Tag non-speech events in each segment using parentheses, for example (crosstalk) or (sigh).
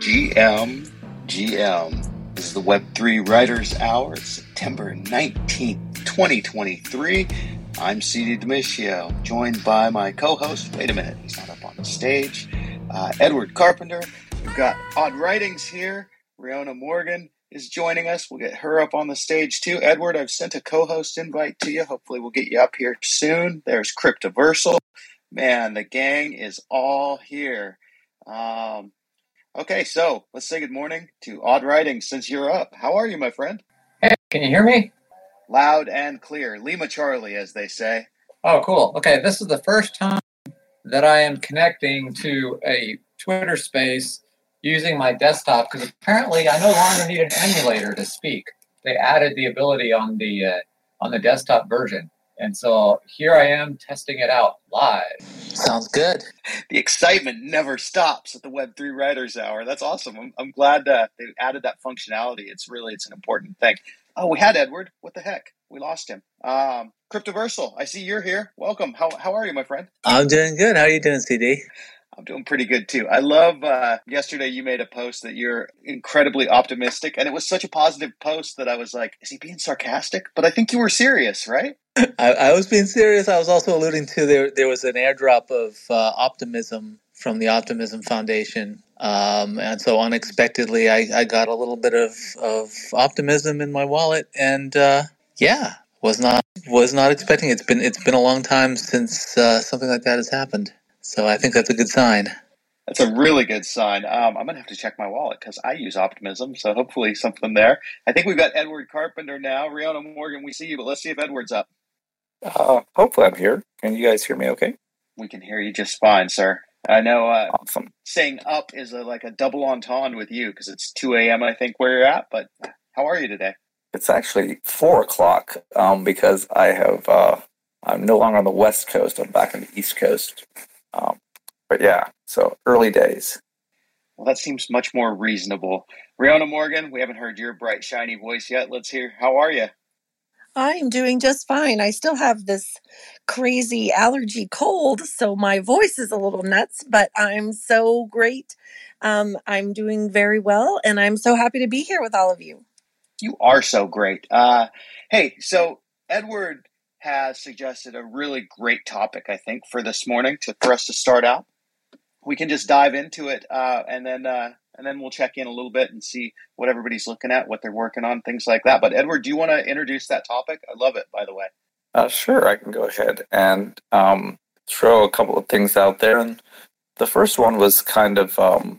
GM, GM. This is the Web3 Writers Hour, September 19th, 2023. I'm CD Damitio, joined by my co host. Wait a minute, he's not up on the stage. Uh, Edward Carpenter. We've got Odd Writings here. Rionna Morgan is joining us. We'll get her up on the stage too. Edward, I've sent a co host invite to you. Hopefully, we'll get you up here soon. There's Cryptoversal. Man, the gang is all here. Um, okay, so let's say good morning to Odd Writing since you're up. How are you, my friend? Hey, can you hear me? Loud and clear. Lima Charlie, as they say. Oh, cool. Okay, this is the first time that I am connecting to a Twitter space using my desktop because apparently I no longer need an emulator to speak. They added the ability on the uh, on the desktop version. And so here I am testing it out live. Sounds good. The excitement never stops at the Web3 Writers Hour. That's awesome. I'm, I'm glad uh, they added that functionality. It's really, it's an important thing. Oh, we had Edward. What the heck? We lost him. Um, Cryptoversal, I see you're here. Welcome. How, how are you, my friend? I'm doing good. How are you doing, CD? I'm doing pretty good too. I love uh, yesterday you made a post that you're incredibly optimistic, and it was such a positive post that I was like, is he being sarcastic? But I think you were serious, right? I, I was being serious. I was also alluding to there. There was an airdrop of uh, optimism from the Optimism Foundation, um, and so unexpectedly, I, I, got a little bit of, of optimism in my wallet, and uh, yeah, was not was not expecting. It. It's been it's been a long time since uh, something like that has happened. So I think that's a good sign. That's a really good sign. Um, I'm gonna have to check my wallet because I use Optimism, so hopefully something there. I think we've got Edward Carpenter now. Rionna Morgan, we see you, but let's see if Edward's up. Uh, hopefully, I'm here. Can you guys hear me? Okay. We can hear you just fine, sir. I know. Uh, awesome. Saying up is a, like a double entendre with you because it's 2 a.m. I think where you're at. But how are you today? It's actually four o'clock um, because I have. Uh, I'm no longer on the West Coast. I'm back on the East Coast. Um, but yeah, so early days. Well, that seems much more reasonable. Rionna Morgan, we haven't heard your bright, shiny voice yet. Let's hear. How are you? I'm doing just fine. I still have this crazy allergy cold, so my voice is a little nuts, but I'm so great. Um, I'm doing very well, and I'm so happy to be here with all of you. You are so great. Uh, hey, so Edward has suggested a really great topic, I think, for this morning to for us to start out. We can just dive into it, uh, and then uh, and then we'll check in a little bit and see what everybody's looking at, what they're working on, things like that. But Edward, do you want to introduce that topic? I love it, by the way. Uh, sure, I can go ahead and um, throw a couple of things out there. And the first one was kind of, um,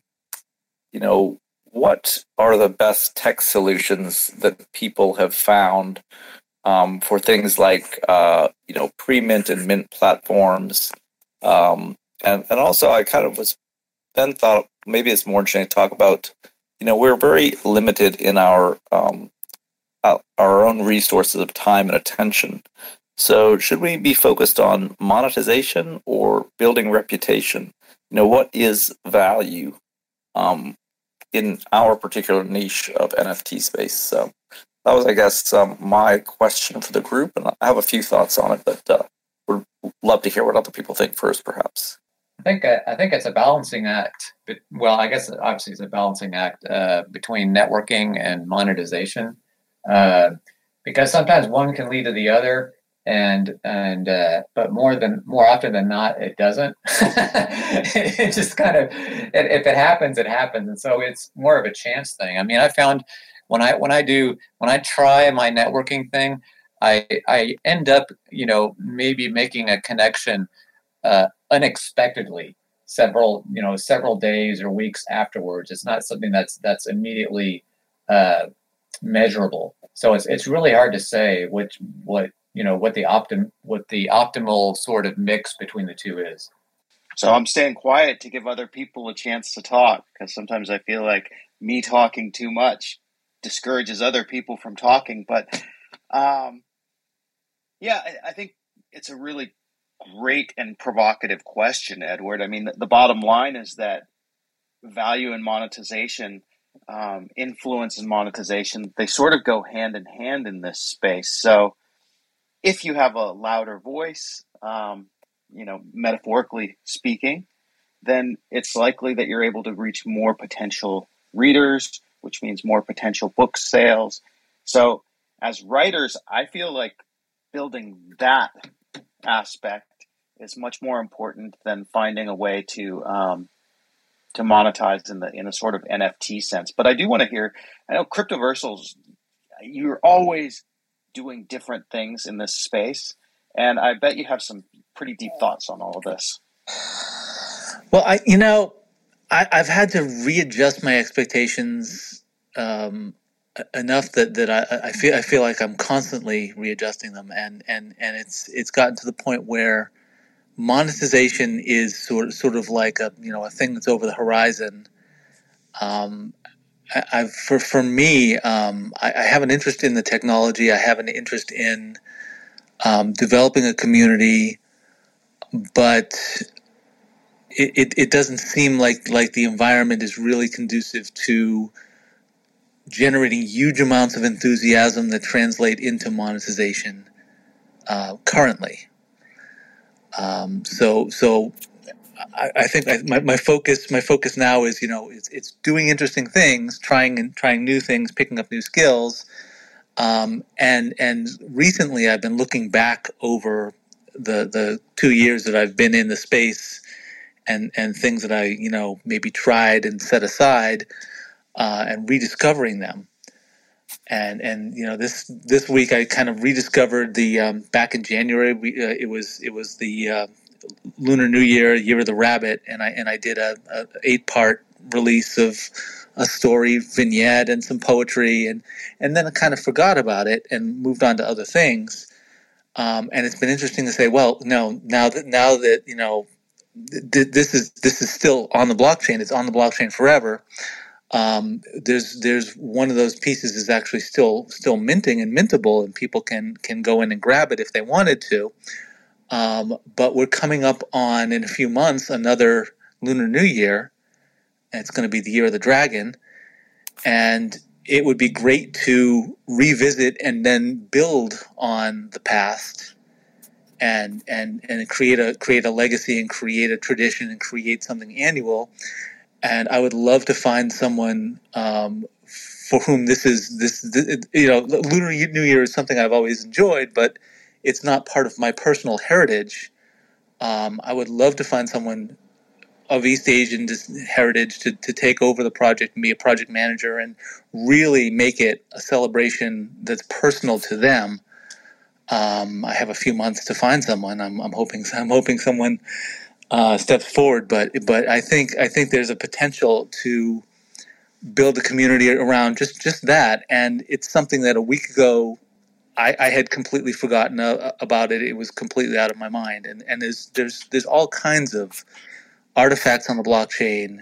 you know, what are the best tech solutions that people have found um, for things like uh, you know pre-mint and mint platforms, um, and and also I kind of was then thought maybe it's more interesting to talk about you know we're very limited in our um, our own resources of time and attention. So should we be focused on monetization or building reputation? You know what is value um, in our particular niche of NFT space? So that was, I guess, um, my question for the group, and I have a few thoughts on it, but uh, would love to hear what other people think first, perhaps. I think uh, I think it's a balancing act. But, well, I guess obviously it's a balancing act uh, between networking and monetization, uh, because sometimes one can lead to the other, and and uh, but more than more often than not, it doesn't. (laughs) it just kind of it, if it happens, it happens, and so it's more of a chance thing. I mean, I found when I when I do when I try my networking thing, I I end up you know maybe making a connection uh, unexpectedly several you know several days or weeks afterwards. It's not something that's that's immediately uh, measurable. So it's it's really hard to say which what you know what the optim what the optimal sort of mix between the two is. So I'm staying quiet to give other people a chance to talk because sometimes I feel like me talking too much discourages other people from talking. But um, yeah, I, I, think it's a really great and provocative question, Edward. I mean, the, the bottom line is that value and monetization, um, influence and monetization, they sort of go hand in hand in this space. So if you have a louder voice, um, you know, metaphorically speaking, then it's likely that you're able to reach more potential readers, which means more potential book sales. So, as writers, I feel like building that aspect is much more important than finding a way to um, to monetize in the in a sort of NFT sense. But I do want to hear. I know cryptoversals. You're always doing different things in this space, and I bet you have some pretty deep thoughts on all of this. Well, I you know I, have had to readjust my expectations um, enough that, that I, I, feel I feel like I'm constantly readjusting them, and, and, and it's it's gotten to the point where monetization is sort of, sort of like a you know a thing that's over the horizon. Um, I, I, for for me, um, I, I, have an interest in the technology. I have an interest in um, developing a community, but it, it, doesn't seem like like the environment is really conducive to generating huge amounts of enthusiasm that translate into monetization uh, currently. Um, so so I, I think I, my, my focus my focus now is you know it's, it's doing interesting things, trying and trying new things, picking up new skills. Um, and and recently I've been looking back over the the two years that I've been in the space and and things that I you know maybe tried and set aside uh, and rediscovering them. And and you know this this week I kind of rediscovered the um, back in January we, uh, it was it was the uh, Lunar New Year Year of the Rabbit and I and I did a, a eight part release of a story vignette and some poetry and and then I kind of forgot about it and moved on to other things. Um, and it's been interesting to say, well, no, now that now that you know th- this is this is still on the blockchain. It's on the blockchain forever. Um, there's there's one of those pieces is actually still still minting and mintable, and people can can go in and grab it if they wanted to. Um, but we're coming up on in a few months another Lunar New Year, it's going to be the year of the dragon, and it would be great to revisit and then build on the past and and and create a create a legacy and create a tradition and create something annual. And I would love to find someone um, for whom this is this, this, you know Lunar New Year is something I've always enjoyed, but it's not part of my personal heritage. Um, I would love to find someone of East Asian heritage to, to take over the project and be a project manager and really make it a celebration that's personal to them um, I have a few months to find someone. I'm, I'm hoping (laughs) I'm hoping someone uh, steps forward, but but I think I think there's a potential to build a community around just just that, and it's something that a week ago I, I had completely forgotten uh, about it. It was completely out of my mind, and and there's there's there's all kinds of artifacts on the blockchain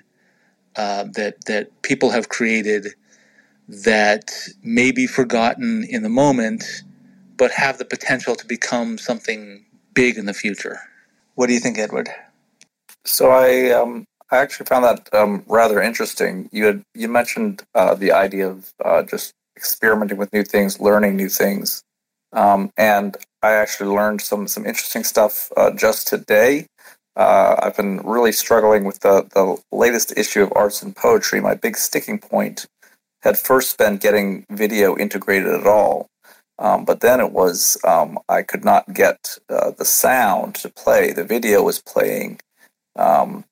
uh, that that people have created that may be forgotten in the moment but have the potential to become something big in the future. What do you think, Edward? So I um, I actually found that um, rather interesting. You had you mentioned uh, the idea of uh, just experimenting with new things, learning new things, um, and I actually learned some some interesting stuff uh, just today. Uh, I've been really struggling with the the latest issue of Arts and Poetry. My big sticking point had first been getting video integrated at all. Um, but then it was um, I could not get uh, the sound to play. The video was playing um,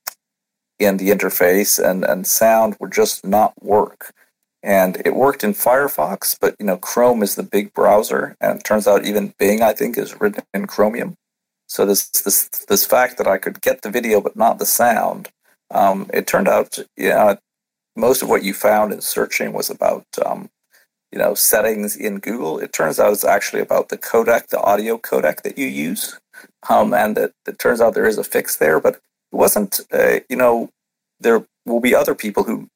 in the interface, and and sound would just not work. And it worked in Firefox, but you know Chrome is the big browser, and it turns out even Bing I think is written in Chromium. So this this this fact that I could get the video but not the sound, um, it turned out you know most of what you found in searching was about um, you know settings in Google, it turns out it's actually about the codec, the audio codec that you use, um, and that it turns out there is a fix there. But it wasn't. Uh, you know, there will be other people who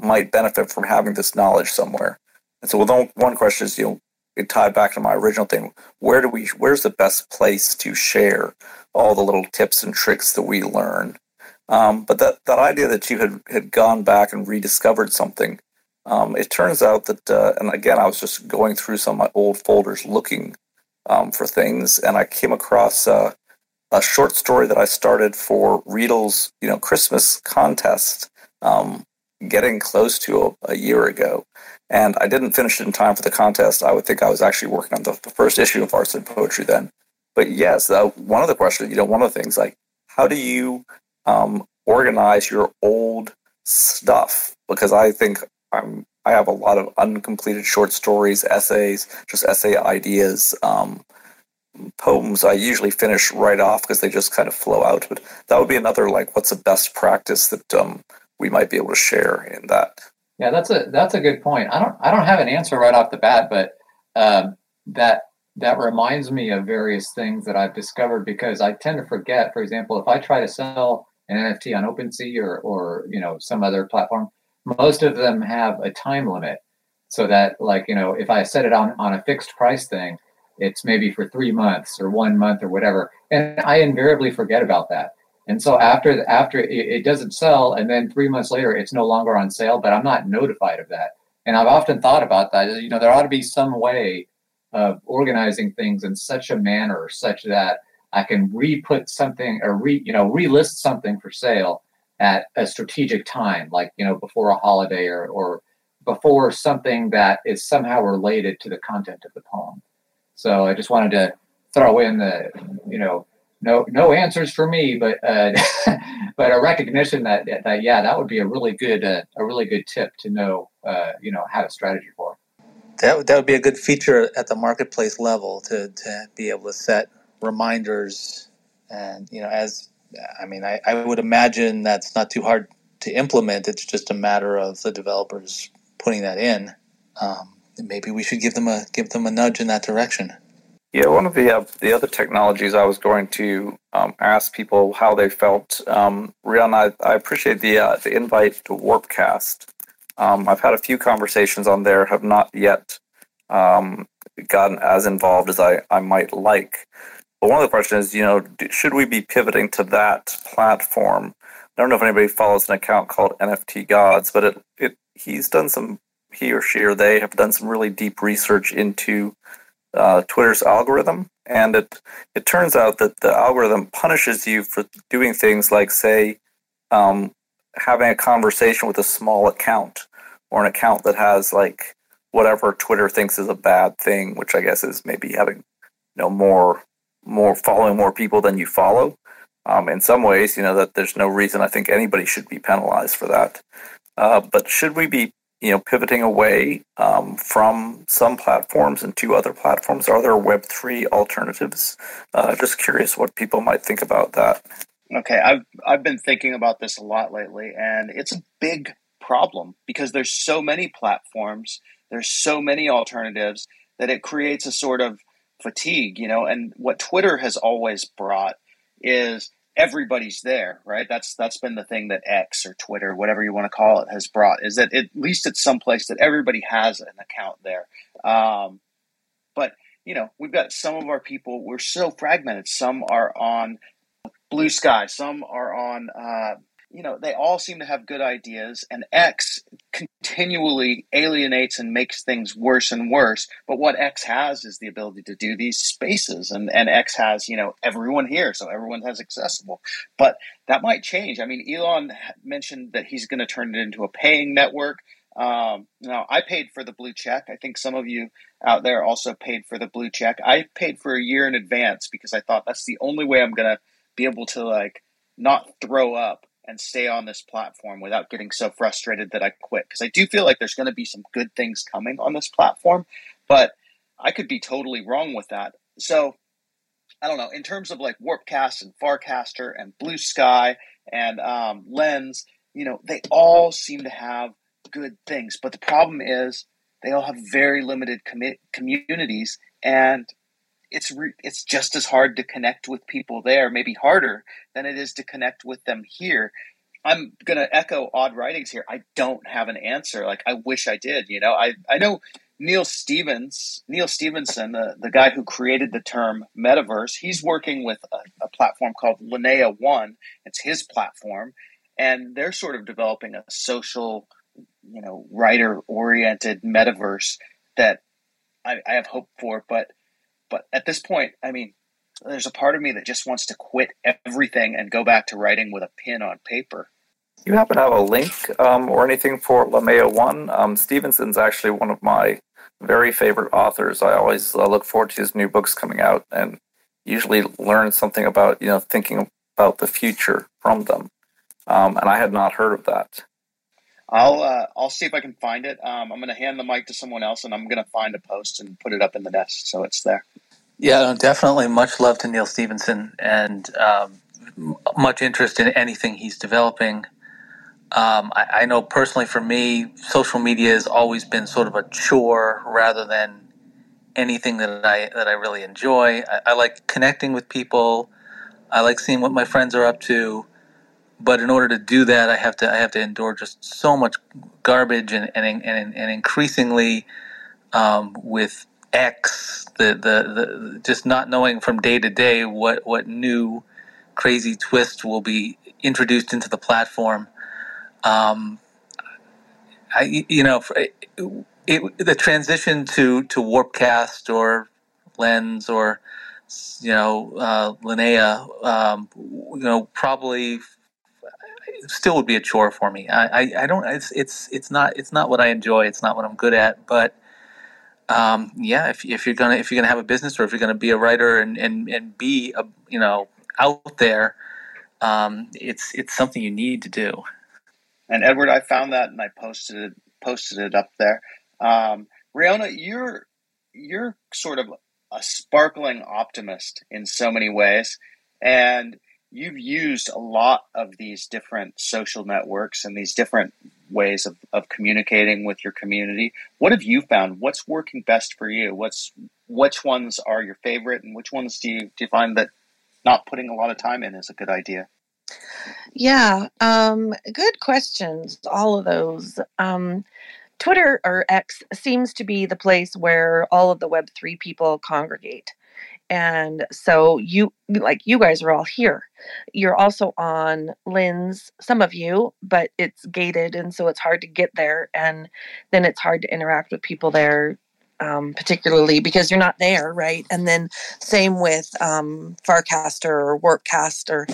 might benefit from having this knowledge somewhere. And so, well, one question is, you know, it tied back to my original thing. Where do we? Where's the best place to share all the little tips and tricks that we learn? Um, but that, that idea that you had, had gone back and rediscovered something um, it turns out that, uh, and again, I was just going through some of my old folders looking um, for things, and I came across uh, a short story that I started for Readl's, you know, Christmas contest, um, getting close to a, a, year ago. And I didn't finish it in time for the contest. I would think I was actually working on the, the first issue of Arts and Poetry then. But yes, uh, one of the questions, you know, one of the things like, how do you um, organize your old stuff? Because I think I'm I have a lot of uncompleted short stories, essays, just essay ideas, um, poems. I usually finish right off because they just kind of flow out. But that would be another like, what's a best practice that um, we might be able to share in that? Yeah, that's a that's a good point. I don't I don't have an answer right off the bat, but um, that that reminds me of various things that I've discovered because I tend to forget. For example, if I try to sell an NFT on OpenSea or or you know some other platform, most of them have a time limit so that like you know if i set it on on a fixed price thing it's maybe for three months or one month or whatever and i invariably forget about that. And so after after it, it doesn't sell and then three months later it's no longer on sale but i'm not notified of that. And i've often thought about that you know there ought to be some way of organizing things in such a manner such that i can re-put something or re you know relist something for sale at a strategic time, like you know before a holiday or or before something that is somehow related to the content of the poem. So I just wanted to throw in the you know no no answers for me, but uh, (laughs) but a recognition that that yeah that would be a really good uh, a really good tip to know uh, you know how to strategy for. That that would be a good feature at the marketplace level to to be able to set reminders and you know as I mean, I, I would imagine that's not too hard to implement. It's just a matter of the developers putting that in. Um, maybe we should give them a give them a nudge in that direction. Yeah, one of the uh, the other technologies I was going to um, ask people how they felt. Um, I, I appreciate the uh, the invite to Warpcast. Um, I've had a few conversations on there, have not yet um, gotten as involved as I, I might like. But one of the questions is, you know, should we be pivoting to that platform? I don't know if anybody follows an account called NFT Gods, but it, it he's done some he or she or they have done some really deep research into uh, Twitter's algorithm, and it it turns out that the algorithm punishes you for doing things like, say, um, having a conversation with a small account or an account that has like whatever Twitter thinks is a bad thing, which I guess is maybe having you know more more following more people than you follow. Um, in some ways, you know that there's no reason I think anybody should be penalized for that. Uh, but should we be, you know, pivoting away um, from some platforms and to other platforms? Are there Web three alternatives? Uh, just curious what people might think about that. Okay, I've I've been thinking about this a lot lately, and it's a big problem because there's so many platforms, there's so many alternatives that it creates a sort of fatigue, you know, and what Twitter has always brought is everybody's there, right? That's that's been the thing that X or Twitter, whatever you want to call it, has brought is that at least it's someplace that everybody has an account there. Um, but you know, we've got some of our people. We're so fragmented. Some are on Blue Sky. Some are on uh, you know, they all seem to have good ideas, and X continually alienates and makes things worse and worse. But what X has is the ability to do these spaces, and, and X has, you know, everyone here, so everyone has accessible. But that might change. I mean, Elon mentioned that he's going to turn it into a paying network. Um, now, I paid for the blue check. I think some of you out there also paid for the blue check. I paid for a year in advance because I thought that's the only way I'm going to be able to, like, not throw up and stay on this platform without getting so frustrated that I quit. Because I do feel like there's going to be some good things coming on this platform, but I could be totally wrong with that. So I don't know. In terms of like Warpcast and Farcaster and Blue Sky and um, Lens, you know, they all seem to have good things, but the problem is they all have very limited com- communities and it's re- it's just as hard to connect with people there, maybe harder than it is to connect with them here. I'm gonna echo odd writings here. I don't have an answer. Like I wish I did. You know, I I know Neil Stevens, Neal Stephenson, the, the guy who created the term metaverse, he's working with a, a platform called Lamina One. It's his platform, and they're sort of developing a social, you know, writer oriented metaverse that I, I have hope for. But but at this point, I mean, there's a part of me that just wants to quit everything and go back to writing with a pen on paper. You happen to have a link um, or anything for Lamina One? Um, Stephenson's actually one of my very favorite authors. I always uh, look forward to his new books coming out and usually learn something about you know thinking about the future from them. Um, and I had not heard of that. I'll uh, I'll see if I can find it. Um, I'm going to hand the mic to someone else, and I'm going to find a post and put it up in the nest so it's there. Yeah, definitely. Much love to Neal Stephenson, and um, much interest in anything he's developing. Um, I, I, know personally, for me, social media has always been sort of a chore rather than anything that I that I really enjoy. I, I like connecting with people. I like seeing what my friends are up to but in order to do that, I have to I have to endure just so much garbage and and and, and increasingly um, with X the, the the just not knowing from day to day what what new crazy twist will be introduced into the platform. Um, I you know it, it, the transition to to Warpcast or Lens or you know uh, Lamina, um, you know probably still would be a chore for me. I, I, I, don't. It's it's it's not it's not what I enjoy. It's not what I'm good at. But um, yeah, if, if you're gonna if you're gonna have a business or if you're gonna be a writer and and, and be a, you know out there, um, it's it's something you need to do. And Edward, I found that and I posted it posted it up there. Um, you're you're sort of a sparkling optimist in so many ways, and you've used a lot of these different social networks and these different ways of, of communicating with your community. What have you found? What's working best for you? What's which ones are your favorite and which ones do you do you find that not putting a lot of time in is a good idea? Yeah, um, good questions. All of those. Um, Twitter or X seems to be the place where all of the Web3 people congregate and so you like you guys are all here. You're also on lens some of you but it's gated and so it's hard to get there and then it's hard to interact with people there um, particularly because you're not there right and then same with um, farcaster or Warpcast or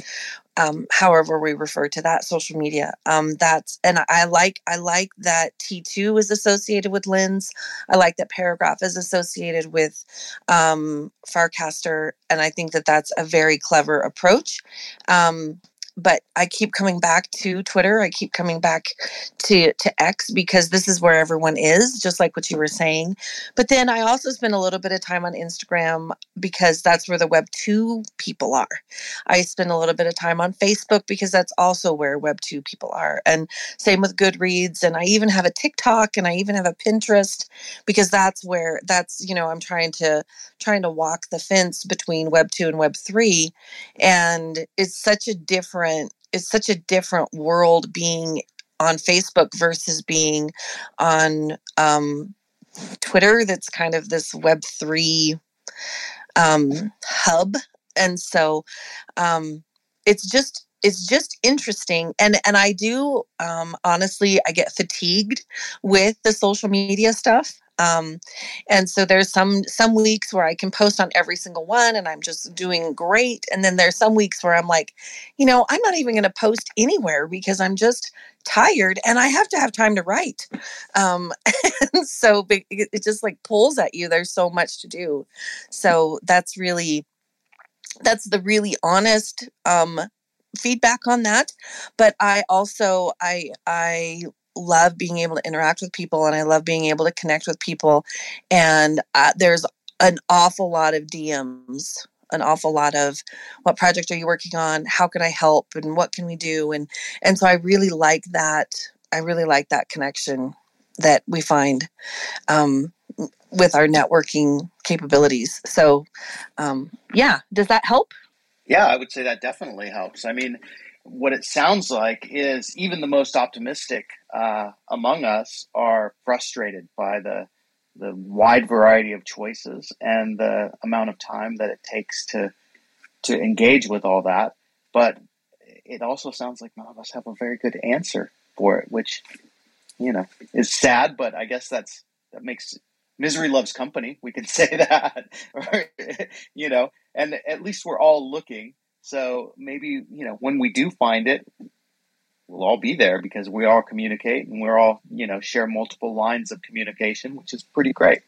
um, however we refer to that social media. Um, that's and I like I like that T two is associated with Lens. I like that Paragraph is associated with um, Farcaster, and I think that that's a very clever approach. Um, but I keep coming back to Twitter. I keep coming back to to X because this is where everyone is, just like what you were saying. But then I also spend a little bit of time on Instagram because that's where the Web two people are. I spend a little bit of time on Facebook because that's also where Web two people are, and same with Goodreads. And I even have a TikTok and I even have a Pinterest because that's where that's you know I'm trying to trying to walk the fence between Web two and Web three, and it's such a different different it's such a different world being on Facebook versus being on um, Twitter. That's kind of this Web three um, hub, and so um, it's just it's just interesting. And and I do um, honestly, I get fatigued with the social media stuff. Um, and so there's some some weeks where I can post on every single one and I'm just doing great. And then there's some weeks where I'm like, you know, I'm not even going to post anywhere because I'm just tired and I have to have time to write. Um, (laughs) and so it just like pulls at you. There's so much to do. So that's really that's the really honest um, feedback on that but i also i i love being able to interact with people and I love being able to connect with people. And uh, there's an awful lot of DMs, an awful lot of what project are you working on? How can I help? And what can we do? And and so I really like that. I really like that connection that we find um, with our networking capabilities. So, um, yeah, does that help? Yeah, I would say that definitely helps. I mean, what it sounds like is even the most optimistic uh, among us are frustrated by the the wide variety of choices and the amount of time that it takes to to engage with all that. But it also sounds like none of us have a very good answer for it, which you know is sad. But I guess that's that makes misery loves company. We can (laughs) say that, (laughs) you know, and at least we're all looking. So maybe you know when we do find it, we'll all be there because we all communicate and we're all you know share multiple lines of communication, which is pretty great.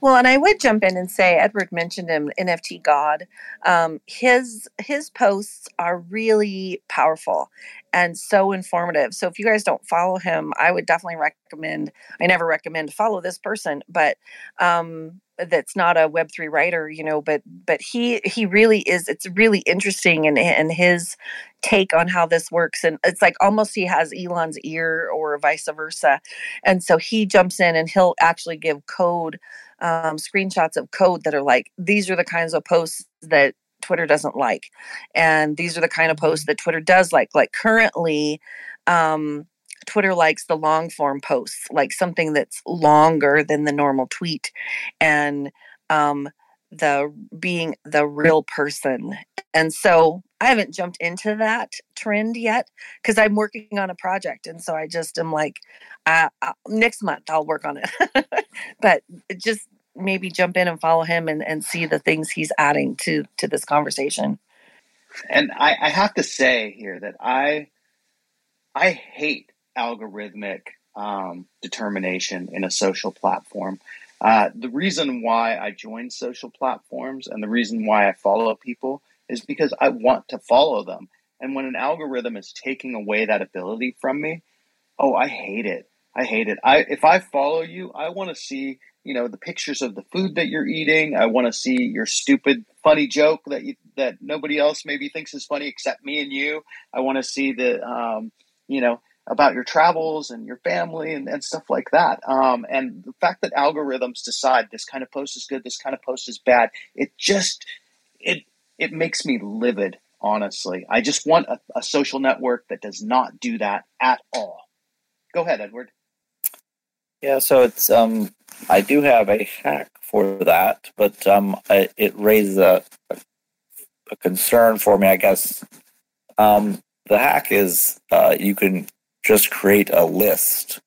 Well, and I would jump in and say Edward mentioned him, NFT God. Um, his his posts are really powerful and so informative. So if you guys don't follow him, I would definitely recommend. I never recommend follow this person, but um, that's not a Web three writer, you know. But but he he really is. It's really interesting and and his take on how this works and it's like almost he has Elon's ear or vice versa and so he jumps in and he'll actually give code um, screenshots of code that are like, these are the kinds of posts that Twitter doesn't like. And these are the kind of posts that Twitter does like. Like currently, um, Twitter likes the long form posts, like something that's longer than the normal tweet. And um, the being the real person. And so I haven't jumped into that trend yet because I'm working on a project. And so I just am like, next month I'll work on it. (laughs) but just maybe jump in and follow him and, and see the things he's adding to to this conversation. And I, I have to say here that I I hate algorithmic um, determination in a social platform. Uh, the reason why I join social platforms and the reason why I follow people is because I want to follow them. And when an algorithm is taking away that ability from me, oh, I hate it. I hate it. I if I follow you, I want to see you know the pictures of the food that you're eating. I want to see your stupid, funny joke that you, that nobody else maybe thinks is funny except me and you. I want to see the um, you know about your travels and your family and, and stuff like that. Um, and the fact that algorithms decide this kind of post is good, this kind of post is bad, it just it it makes me livid. Honestly, I just want a, a social network that does not do that at all. Go ahead, Edward. Yeah, so it's um, I do have a hack for that, but um, I, it raises a, a concern for me, I guess. Um, the hack is uh, you can just create a list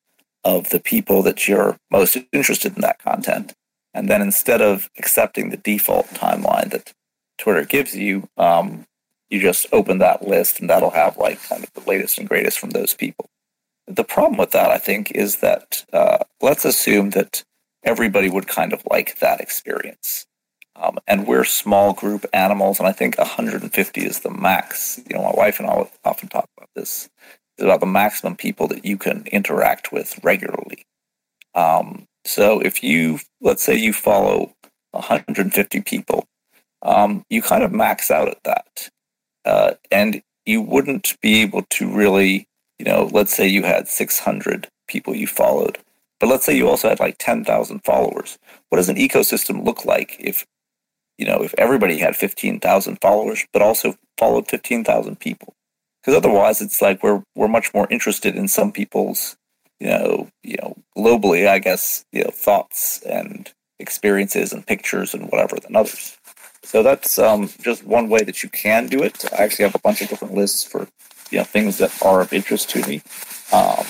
of the people that you're most interested in that content, and then instead of accepting the default timeline that Twitter gives you, um, you just open that list, and that'll have like kind of the latest and greatest from those people. The problem with that, I think, is that uh, let's assume that everybody would kind of like that experience. Um, and we're small group animals, and I think 150 is the max. You know, my wife and I often talk about this. About the maximum people that you can interact with regularly. Um, so if you, let's say you follow 150 people, um, you kind of max out at that. Uh, and you wouldn't be able to really you know, let's say you had 600 people you followed, but let's say you also had like 10,000 followers. What does an ecosystem look like if, you know, if everybody had 15,000 followers, but also followed 15,000 people? Because otherwise, it's like we're we're much more interested in some people's, you know, you know, globally, I guess, you know, thoughts and experiences and pictures and whatever than others. So that's um, just one way that you can do it. I actually have a bunch of different lists for you know things that are of interest to me. Um,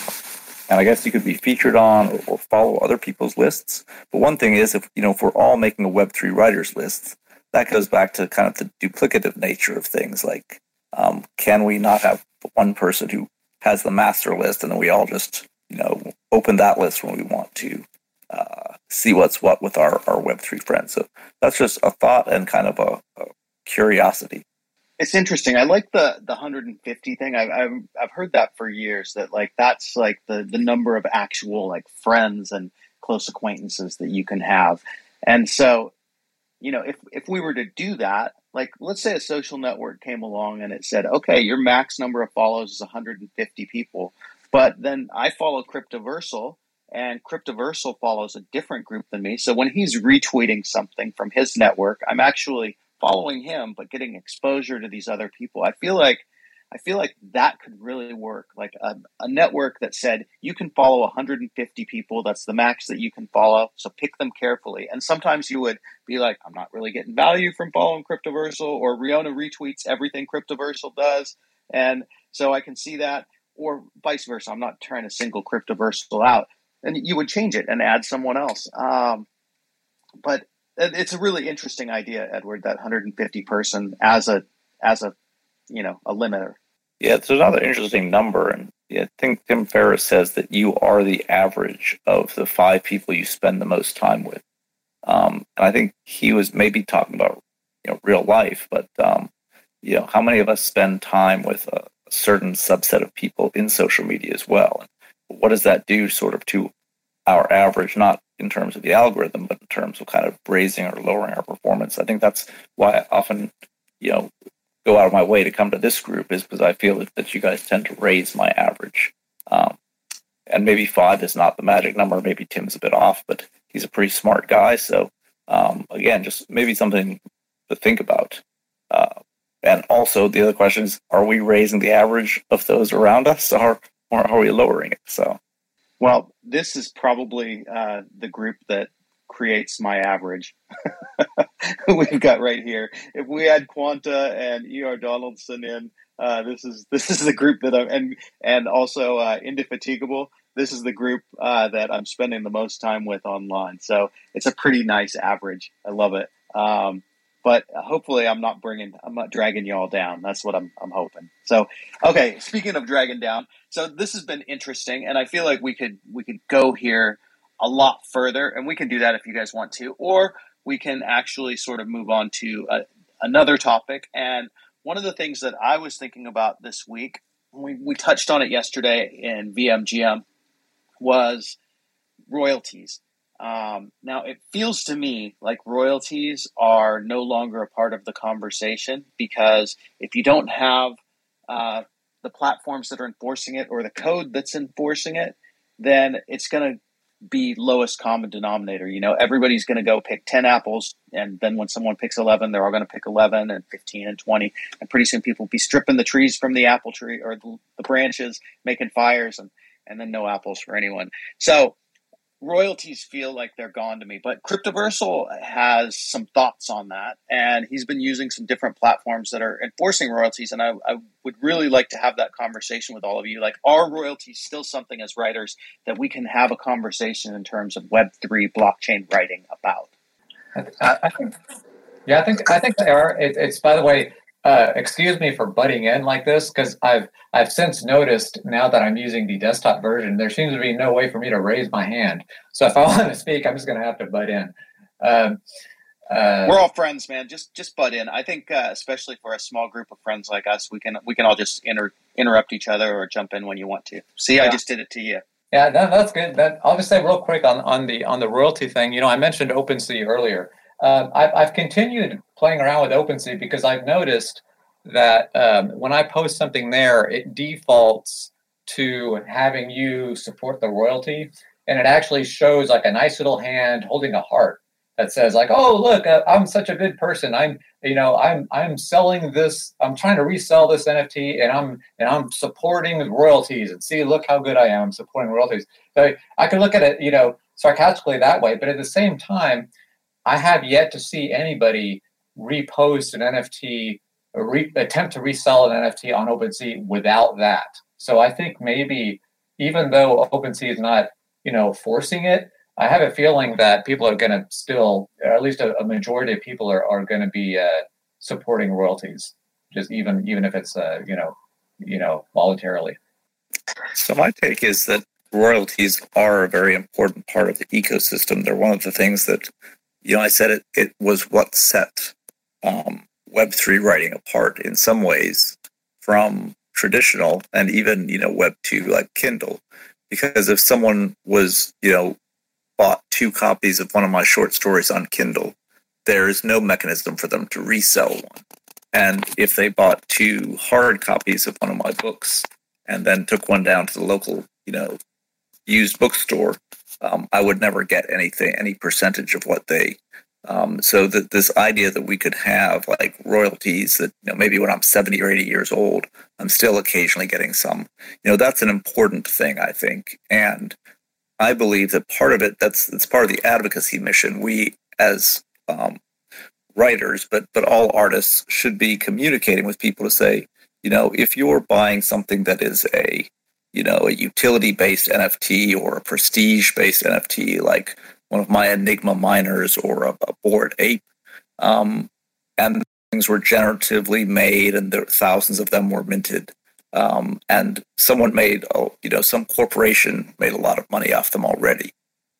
and I guess you could be featured on or, or, follow other people's lists. But one thing is, if you know, if we're all making a Web three writers list, that goes back to kind of the duplicative nature of things. Like, um, can we not have one person who has the master list, and then we all just you know open that list when we want to uh, see what's what with our our Web three friends? So that's just a thought and kind of a, a curiosity. It's interesting. I like the the 150 thing. I've, I've I've heard that for years. That like that's like the the number of actual like friends and close acquaintances that you can have. And so, you know, if if we were to do that, like let's say a social network came along and it said, okay, your max number of follows is 150 people, but then I follow Cryptoversal and Cryptoversal follows a different group than me. So when he's retweeting something from his network, I'm actually following him, but getting exposure to these other people. I feel like I feel like that could really work. Like a, a network that said you can follow 150 people. That's the max that you can follow. So pick them carefully. And sometimes you would be like, I'm not really getting value from following Cryptoversal, or Rionna retweets everything Cryptoversal does, and so I can see that. Or vice versa. I'm not trying to single Cryptoversal out, and you would change it and add someone else. Um, but it's a really interesting idea, Edward, that 150 person as a as a you know a limiter. Yeah, it's another interesting number, and I think Tim Ferriss says that you are the average of the five people you spend the most time with. Um, and I think he was maybe talking about you know real life, but um, you know how many of us spend time with a, certain subset of people in social media as well? And what does that do, sort of, to our average? Not in terms of the algorithm, but in terms of kind of raising or lowering our performance. I think that's why often you know go out of my way to come to this group is because I feel that, that you guys tend to raise my average. Um, and maybe five is not the magic number. Maybe Tim's a bit off, but he's a pretty smart guy. So um, again, just maybe something to think about. Uh, and also, the other question is: Are we raising the average of those around us, or, or are we lowering it? So, well, this is probably uh, the group that creates my average. (laughs) We've got right here. If we add Quanta and E.R. Donaldson in, uh, this is (laughs) this is the group that I'm and and also uh, Indefatigable. This is the group uh, that I'm spending the most time with online. So it's a pretty nice average. I love it. Um, but hopefully, I'm not bringing, I'm not dragging you all down. That's what I'm, I'm hoping. So, okay. Speaking of dragging down, so this has been interesting, and I feel like we could we could go here a lot further, and we can do that if you guys want to, or we can actually sort of move on to a, another topic. And one of the things that I was thinking about this week, we, we touched on it yesterday in VMGM, was royalties. Um, now, it feels to me like royalties are no longer a part of the conversation because if you don't have uh, the platforms that are enforcing it or the code that's enforcing it, then it's going to be lowest common denominator. You know, everybody's going to go pick 10 apples, and then when someone picks 11, they're all going to pick 11 and 15 and 20. And pretty soon people will be stripping the trees from the apple tree or the, the branches, making fires, and, and then no apples for anyone. So, royalties feel like they're gone to me. But Cryptoversal has some thoughts on that, and he's been using some different platforms that are enforcing royalties. And I, I, would really like to have that conversation with all of you. Like, are royalties still something as writers that we can have a conversation in terms of Web three blockchain writing about? I, I think, yeah, I think I think they are. It, it's by the way, uh, excuse me for butting in like this because I've I've since noticed now that I'm using the desktop version, there seems to be no way for me to raise my hand. So if I (laughs) want to speak, I'm just going to have to butt in. Um, uh, We're all friends, man. Just just butt in. I think, uh, especially for a small group of friends like us, we can we can all just inter- interrupt each other or jump in when you want to. See, yeah. I just did it to you. Yeah, that, that's good. That I'll just say real quick on on the on the royalty thing. You know, I mentioned OpenSea earlier. Uh, I've, I've continued playing around with OpenSea because I've noticed that um, when I post something there, it defaults to having you support the royalty, and it actually shows like a nice little hand holding a heart that says like, "Oh, look, uh, I'm such a good person. I'm, you know, I'm I'm selling this. I'm trying to resell this NFT, and I'm and I'm supporting royalties. And see, look how good I am. Supporting royalties. So I could look at it, you know, sarcastically that way, but at the same time, I have yet to see anybody repost an NFT re- attempt to resell an NFT on OpenSea without that. So I think maybe even though OpenSea is not, you know, forcing it, I have a feeling that people are going to still, or at least a, a, majority of people are, are going to be uh, supporting royalties, just even even if it's uh, you know, you know, voluntarily. So my take is that royalties are a very important part of the ecosystem. They're one of the things that, you know, I said it. It was what set um, Web3 writing apart in some ways from traditional and even, you know, Web2 like Kindle. Because if someone was, you know, bought two copies of one of my short stories on Kindle, there is no mechanism for them to resell one. And if they bought two hard copies of one of my books and then took one down to the local, you know, used bookstore, um, I would never get anything, any percentage of what they um, so that this idea that we could have like royalties that you know maybe when I'm 70 or 80 years old, I'm still occasionally getting some. You know, that's an important thing, I think, and I believe that part of it that's that's part of the advocacy mission. We as um, writers, but but all artists should be communicating with people to say, you know, if you're buying something that is a you know, a utility based NFT or a prestige based NFT, like one of my Enigma miners or a, a Bored Ape. Um, and things were generatively made, and there thousands of them were minted. Um, and someone made, oh, you know, some corporation made a lot of money off them already.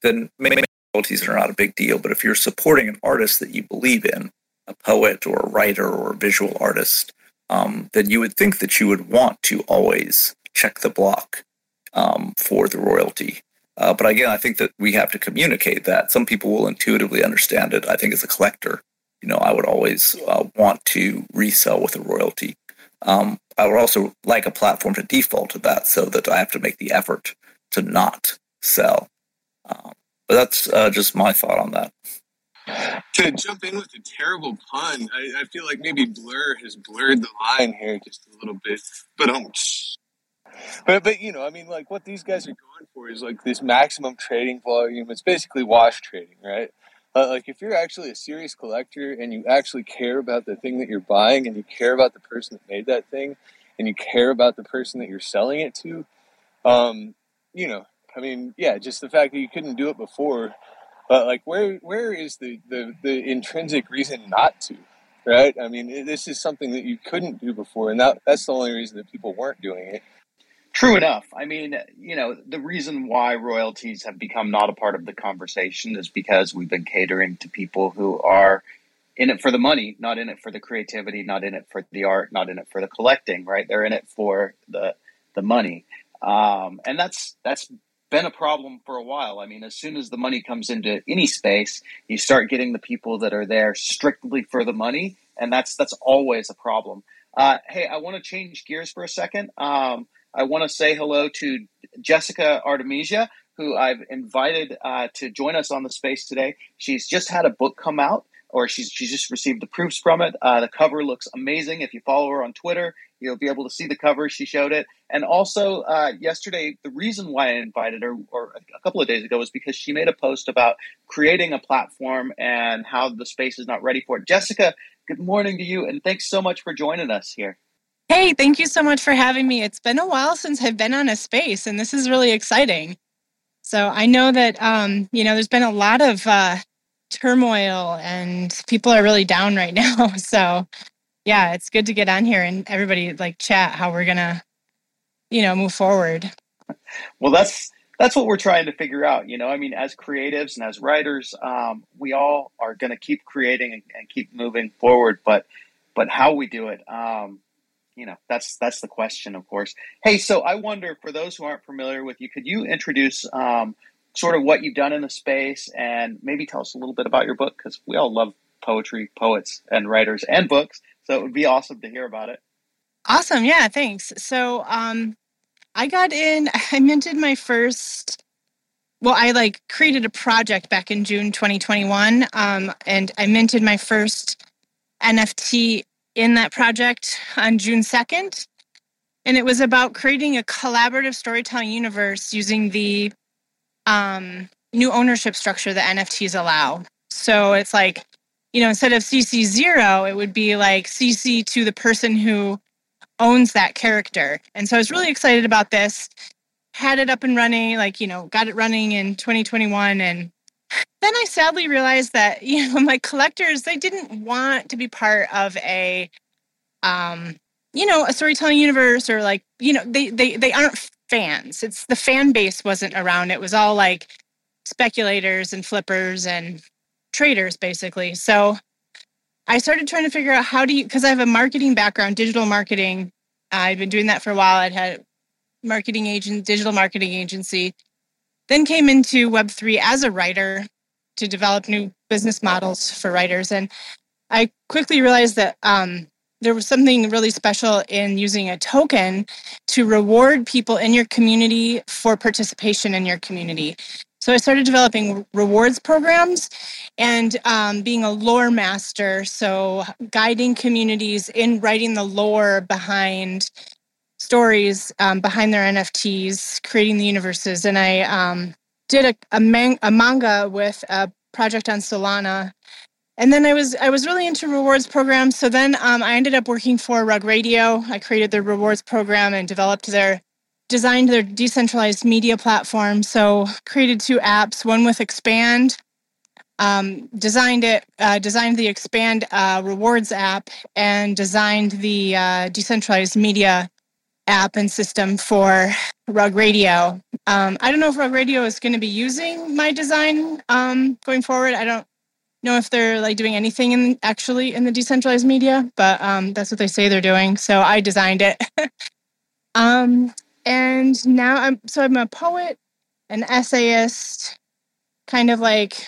Then maybe royalties are not a big deal. But if you're supporting an artist that you believe in, a poet or a writer or a visual artist, um, then you would think that you would want to always check the block um, for the royalty. Uh, but again, I think that we have to communicate that. Some people will intuitively understand it. I think as a collector, you know, I would always uh, want to resell with a royalty. Um, I would also like a platform to default to that so that I have to make the effort to not sell. Um, but that's uh, just my thought on that. To jump in with a terrible pun, I, I, feel like maybe Blur has blurred the line here just a little bit. But um, but but you know, I mean, like what these guys are going for is like this maximum trading volume. It's basically wash trading, right? Uh, like if you're actually a serious collector and you actually care about the thing that you're buying and you care about the person that made that thing and you care about the person that you're selling it to, um, you know, I mean, yeah, just the fact that you couldn't do it before, but like, where where is the the, the intrinsic reason not to? Right? I mean, this is something that you couldn't do before, and that that's the only reason that people weren't doing it. True enough. I mean, you know, the reason why royalties have become not a part of the conversation is because we've been catering to people who are in it for the money, not in it for the creativity, not in it for the art, not in it for the collecting, right? They're in it for the the money. Um, and that's that's been a problem for a while. I mean, as soon as the money comes into any space, you start getting the people that are there strictly for the money, and that's that's always a problem. Uh, hey, I want to change gears for a second. Um, I want to say hello to Jessica Artemysia, who I've invited uh, to join us on the space today. She's just had a book come out or she's she's just received the proofs from it. Uh, the cover looks amazing. If you follow her on Twitter, you'll be able to see the cover. She showed it, and also uh, yesterday, the reason why I invited her, or a couple of days ago, was because she made a post about creating a platform and how the space is not ready for it. Jessica, good morning to you, and thanks so much for joining us here. Hey, thank you so much for having me. It's been a while since I've been on a space, and this is really exciting. So I know that um, you know there's been a lot of uh, turmoil and people are really down right (laughs) now. So yeah, it's good to get on here and everybody like chat how we're gonna, you know, move forward. Well, that's that's what we're trying to figure out. You know, I mean, as creatives and as writers, um, we all are going to keep creating and, and, keep moving forward. But but how we do it, um, you know, that's that's the question, of course. Hey, so I wonder for those who aren't familiar with you, could you introduce um, sort of what you've done in the space and maybe tell us a little bit about your book because we all love poetry, poets, and writers and books. So it would be awesome to hear about it. Awesome. Yeah, thanks. So um, I got in, (laughs) I minted my first. Well, I like created a project back in June 2021, um, and I minted my first NFT in that project on June 2nd. And it was about creating a collaborative storytelling universe using the um, new ownership structure that NFTs allow. So it's like, you know, instead of CC zero, it would be like CC to the person who owns that character. And so I was really excited about this. Had it up and running, like, you know, got it running in 2021. And then I sadly realized that, (laughs) you know, my collectors, they didn't want to be part of a, um, you know, a storytelling universe or like, you know, they, they, they aren't fans. It's the fan base wasn't around. It was all like speculators and flippers and traders basically. So I started trying to figure out how do you because I have a marketing background, digital marketing. I've been doing that for a while. I'd had marketing agent, digital marketing agency. Then came into Web3 as a writer to develop new business models for writers. And I quickly realized that um, there was something really special in using a token to reward people in your community for participation in your community. So I started developing rewards programs and um, being a lore master. So guiding communities in writing the lore behind stories um, behind their NFTs, creating the universes. And I um, did a, a, man- a manga with a project on Solana and then I was I was really into rewards programs. So then um, I ended up working for Rug Radio. I created their rewards program and developed their designed their decentralized media platform. So created two apps, one with Xpand, um, designed it, uh, designed the Xpand uh, Rewards app, and designed the uh, decentralized media app and system for Rug Radio. Um, I don't know if Rug Radio is going to be using my design um, going forward. I don't know if they're like doing anything in actually in the decentralized media, but um, that's what they say they're doing. So I designed it. (laughs) um, and now I'm so I'm a poet, an essayist, kind of like,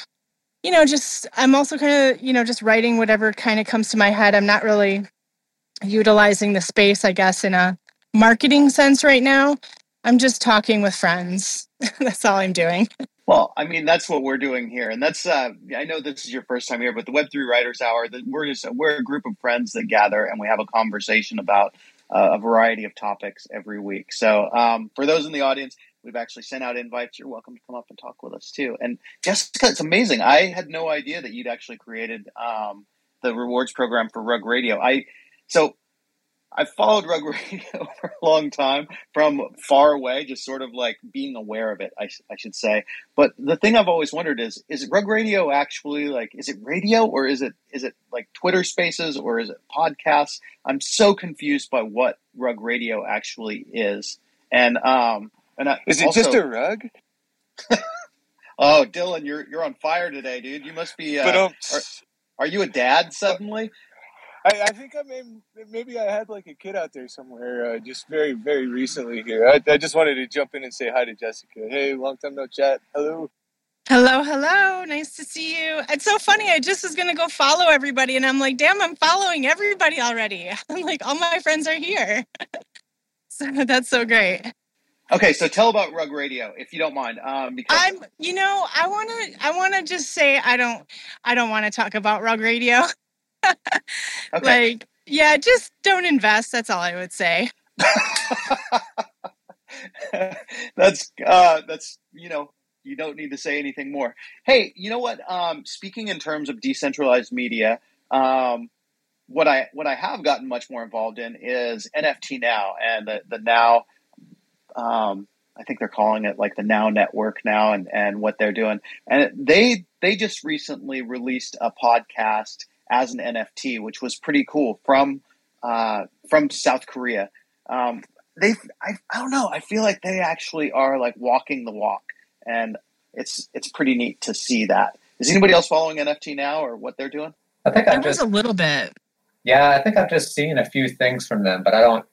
you know, just I'm also kind of you know just writing whatever kind of comes to my head. I'm not really utilizing the space, I guess, in a marketing sense right now. I'm just talking with friends. (laughs) that's all I'm doing. Well, I mean, that's what we're doing here, and that's. Uh, I know this is your first time here, but the Web three Writers Hour. The, we're just we're a group of friends that gather and we have a conversation about uh, a variety of topics every week. So, um, for those in the audience, we've actually sent out invites. You're welcome to come up and talk with us too. And Jessica, it's amazing. I had no idea that you'd actually created um, the rewards program for Rug Radio. I so I followed Rug (laughs) Radio for a long time from far away, just sort of like being aware of it, I, I, should say. But the thing I've always wondered is, is Rug Radio actually like, is it radio or is it, is it like Twitter spaces or is it podcasts? I'm so confused by what Rug Radio actually is. And, um, and I, is it also, just a rug? (laughs) oh, Dylan, you're, you're on fire today, dude. You must be, uh, but, um, are, are you a dad suddenly? I, I think I may, maybe I had like a kid out there somewhere uh, just very very recently here. I, I just wanted to jump in and say hi to Jessica. Hey, long time no chat. Hello. Hello, hello. Nice to see you. It's so funny. I just was going to go follow everybody, and I'm like, damn, I'm following everybody already. (laughs) I'm like, all my friends are here. (laughs) so that's so great. Okay, so tell about Rug Radio, if you don't mind. Um, because I'm, you know, I want to, I want to just say, I don't, I don't want to talk about Rug Radio. (laughs) okay. Like, yeah, just don't invest. That's all I would say. (laughs) that's uh, that's you know you don't need to say anything more. Hey, you know what? Um, speaking in terms of decentralized media, um, what I what I have gotten much more involved in is NFT now and the the now. Um, I think they're calling it like the Now Network now, and and what they're doing. And they they just recently released a podcast as an NFT, which was pretty cool from uh, from South Korea. Um, they, I, I don't know. I feel like they actually are like walking the walk, and it's it's pretty neat to see that. Is anybody else following NFT now or what they're doing? I think I'm just a little bit. Yeah, I think I've just seen a few things from them, but I don't.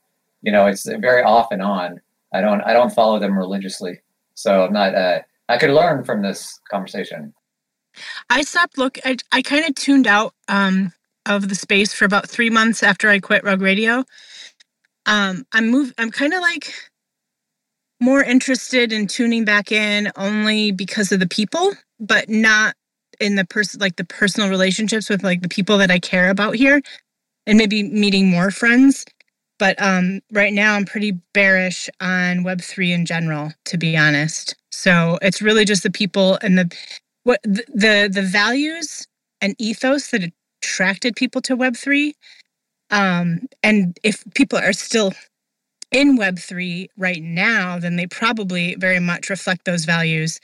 You know, it's very off and on. I don't. I don't follow them religiously, so I'm not. Uh, I could learn from this conversation. I stopped look. I, I kind of tuned out um, of the space for about three months after I quit Rug Radio. Um, I'm move. I'm kind of like more interested in tuning back in only because of the people, but not in the person like the personal relationships with like the people that I care about here, and maybe meeting more friends. But um, right now, I'm pretty bearish on Web three in general, to be honest. So it's really just the people and the what the the values and ethos that attracted people to web3 um, and if people are still in web3 right now then they probably very much reflect those values.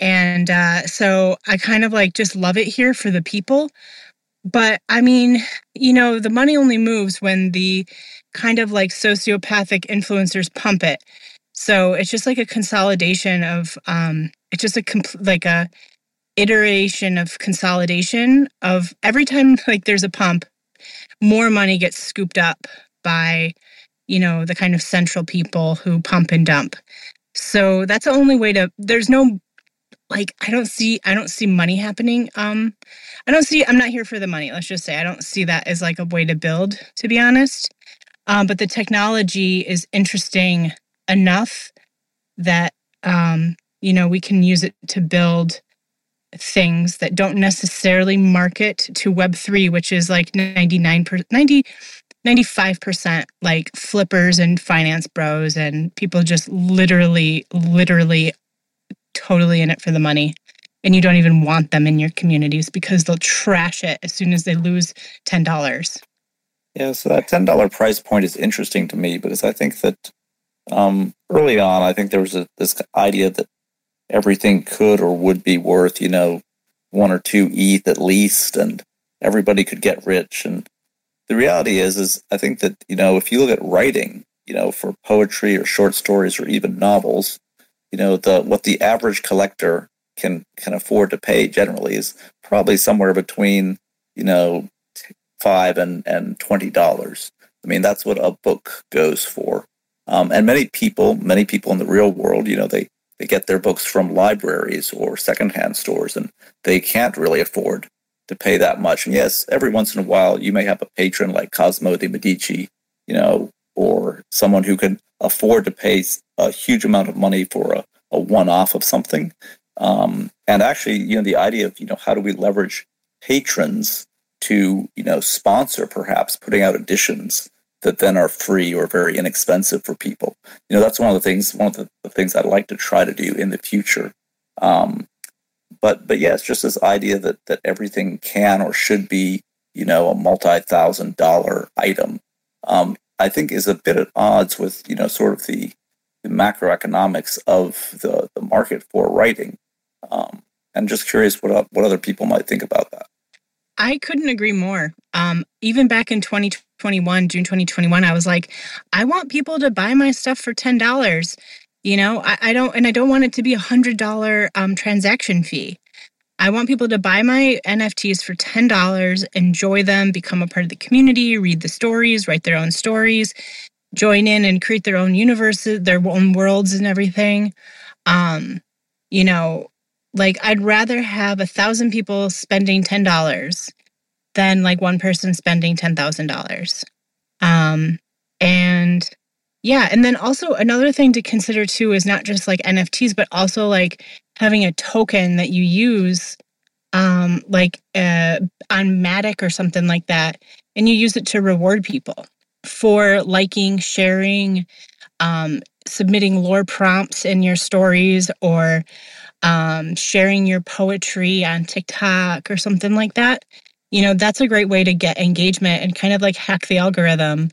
And uh, so i kind of like just love it here for the people. But i mean you know the money only moves when the kind of like sociopathic influencers pump it. So it's just like a consolidation of um it's just a compl- like a iteration of consolidation of every time (laughs) like there's a pump more money gets scooped up by you know the kind of central people who pump and dump. So that's the only way to there's no like i don't see i don't see money happening. Um i don't see i'm not here for the money let's just say. I don't see that as like a way to build to be honest. Um, but the technology is interesting enough that um you know we can use it to build things that don't necessarily market to web3 which is like 99 per, 90 95% like flippers and finance bros and people just literally literally totally in it for the money. And you don't even want them in your communities because they'll trash it as soon as they lose $10 yeah so that $10 price point is interesting to me because i think that um, early on, I think there was a, this idea that everything could or would be worth, you know, one or two ETH at least, and everybody could get rich. And the reality is, is I think that you know, if you look at writing, you know, for poetry or short stories or even novels, you know, the what the average collector can can afford to pay generally is probably somewhere between you know five and and twenty dollars. I mean, that's what a book goes for. Um, and many people, many people in the real world, you know, they they get their books from libraries or secondhand stores, and they can't really afford to pay that much. And yes, every once in a while, you may have a patron like Cosmo de Medici, you know, or someone who can afford to pay a huge amount of money for a, a one-off of something. Um, and actually, you know, the idea of you know how do we leverage patrons to you know sponsor perhaps putting out editions that then are free or very inexpensive for people. You know, that's one of the things one of the, the things I'd like to try to do in the future. Um, but but yeah, it's just this idea that that everything can or should be you know a multi thousand dollar item. Um, I think is a bit at odds with you know sort of the, the macroeconomics of the the market for writing. Um, and just curious what what other people might think about that. I couldn't agree more. Um, even back in 2021, June 2021, I was like, I want people to buy my stuff for ten dollars. You know, I, I, don't, and I don't want it to be a hundred dollar um, transaction fee. I want people to buy my NFTs for ten dollars, enjoy them, become a part of the community, read the stories, write their own stories, join in and create their own universes, their own worlds, and everything. Um, you know, like I'd rather have a thousand people spending ten dollars than like one person spending ten thousand dollars. Um, and yeah, and then also another thing to consider too is not just like NFTs, but also like having a token that you use, um, like uh, on Matic or something like that, and you use it to reward people for liking, sharing, um, submitting lore prompts in your stories, or um, sharing your poetry on TikTok or something like that, you know, that's a great way to get engagement and kind of like hack the algorithm.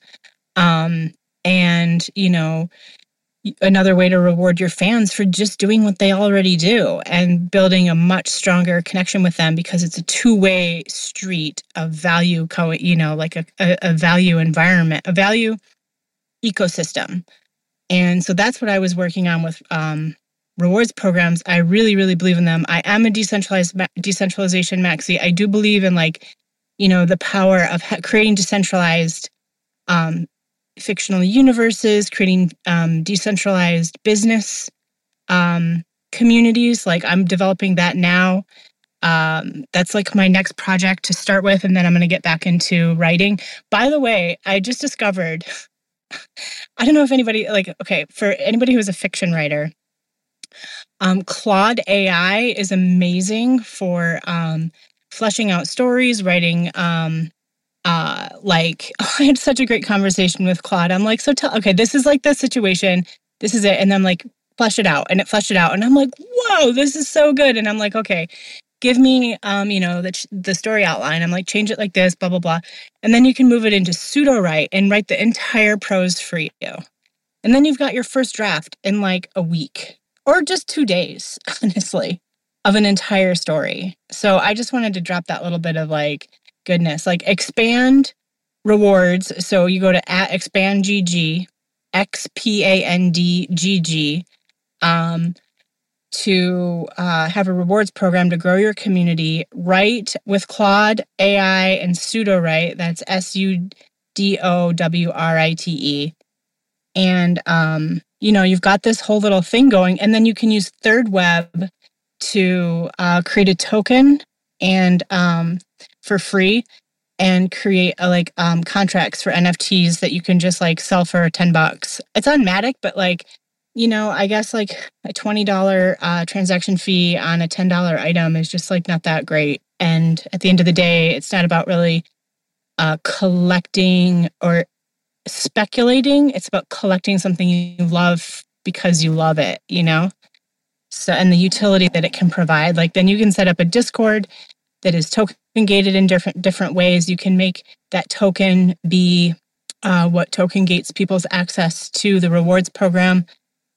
Um, and, you know, another way to reward your fans for just doing what they already do and building a much stronger connection with them because it's a two-way street of value co you know like a, a, a value environment a value ecosystem and so that's what i was working on with um, rewards programs i really really believe in them. I am a decentralized decentralization maxi. I do believe in like you know the power of creating decentralized um, fictional universes creating um, decentralized business um, communities. Like i'm developing that now. Um, that's like my next project to start with and then i'm going to get back into writing. By the way i just discovered (laughs) i don't know if anybody like okay for anybody who's a fiction writer um, Claude AI is amazing for um, fleshing out stories, writing. Um, uh, like (laughs) I had such a great conversation with Claude. I'm like, so tell, okay, this is like the situation. This is it, and then like flesh it out, and it fleshed it out, and I'm like, whoa, this is so good. And I'm like, okay, give me, um, you know, the the story outline. I'm like, change it like this, blah blah blah, and then you can move it into Sudowrite and write the entire prose for you, and then you've got your first draft in like a week or just two days, (laughs) honestly, of an entire story. So I just wanted to drop that little bit of like goodness, like Xpand rewards. So you go to at Xpand GG, X P A N D G G, um, to uh, have a rewards program to grow your community. Write with Claude AI and Sudowrite. That's S U D O W R I T E. And um, you know, you've got this whole little thing going, and then you can use thirdweb to uh, create a token and um, for free and create a, like um, contracts for NFTs that you can just like sell for 10 bucks. It's on Matic, but like, you know, I guess like a $20 uh, transaction fee on a $10 item is just like not that great. And at the end of the day, it's not about really uh, collecting or speculating. It's about collecting something you love because you love it, you know? So, and the utility that it can provide. Like, then you can set up a Discord that is token gated in different different ways. You can make that token be uh, what token gates people's access to the rewards program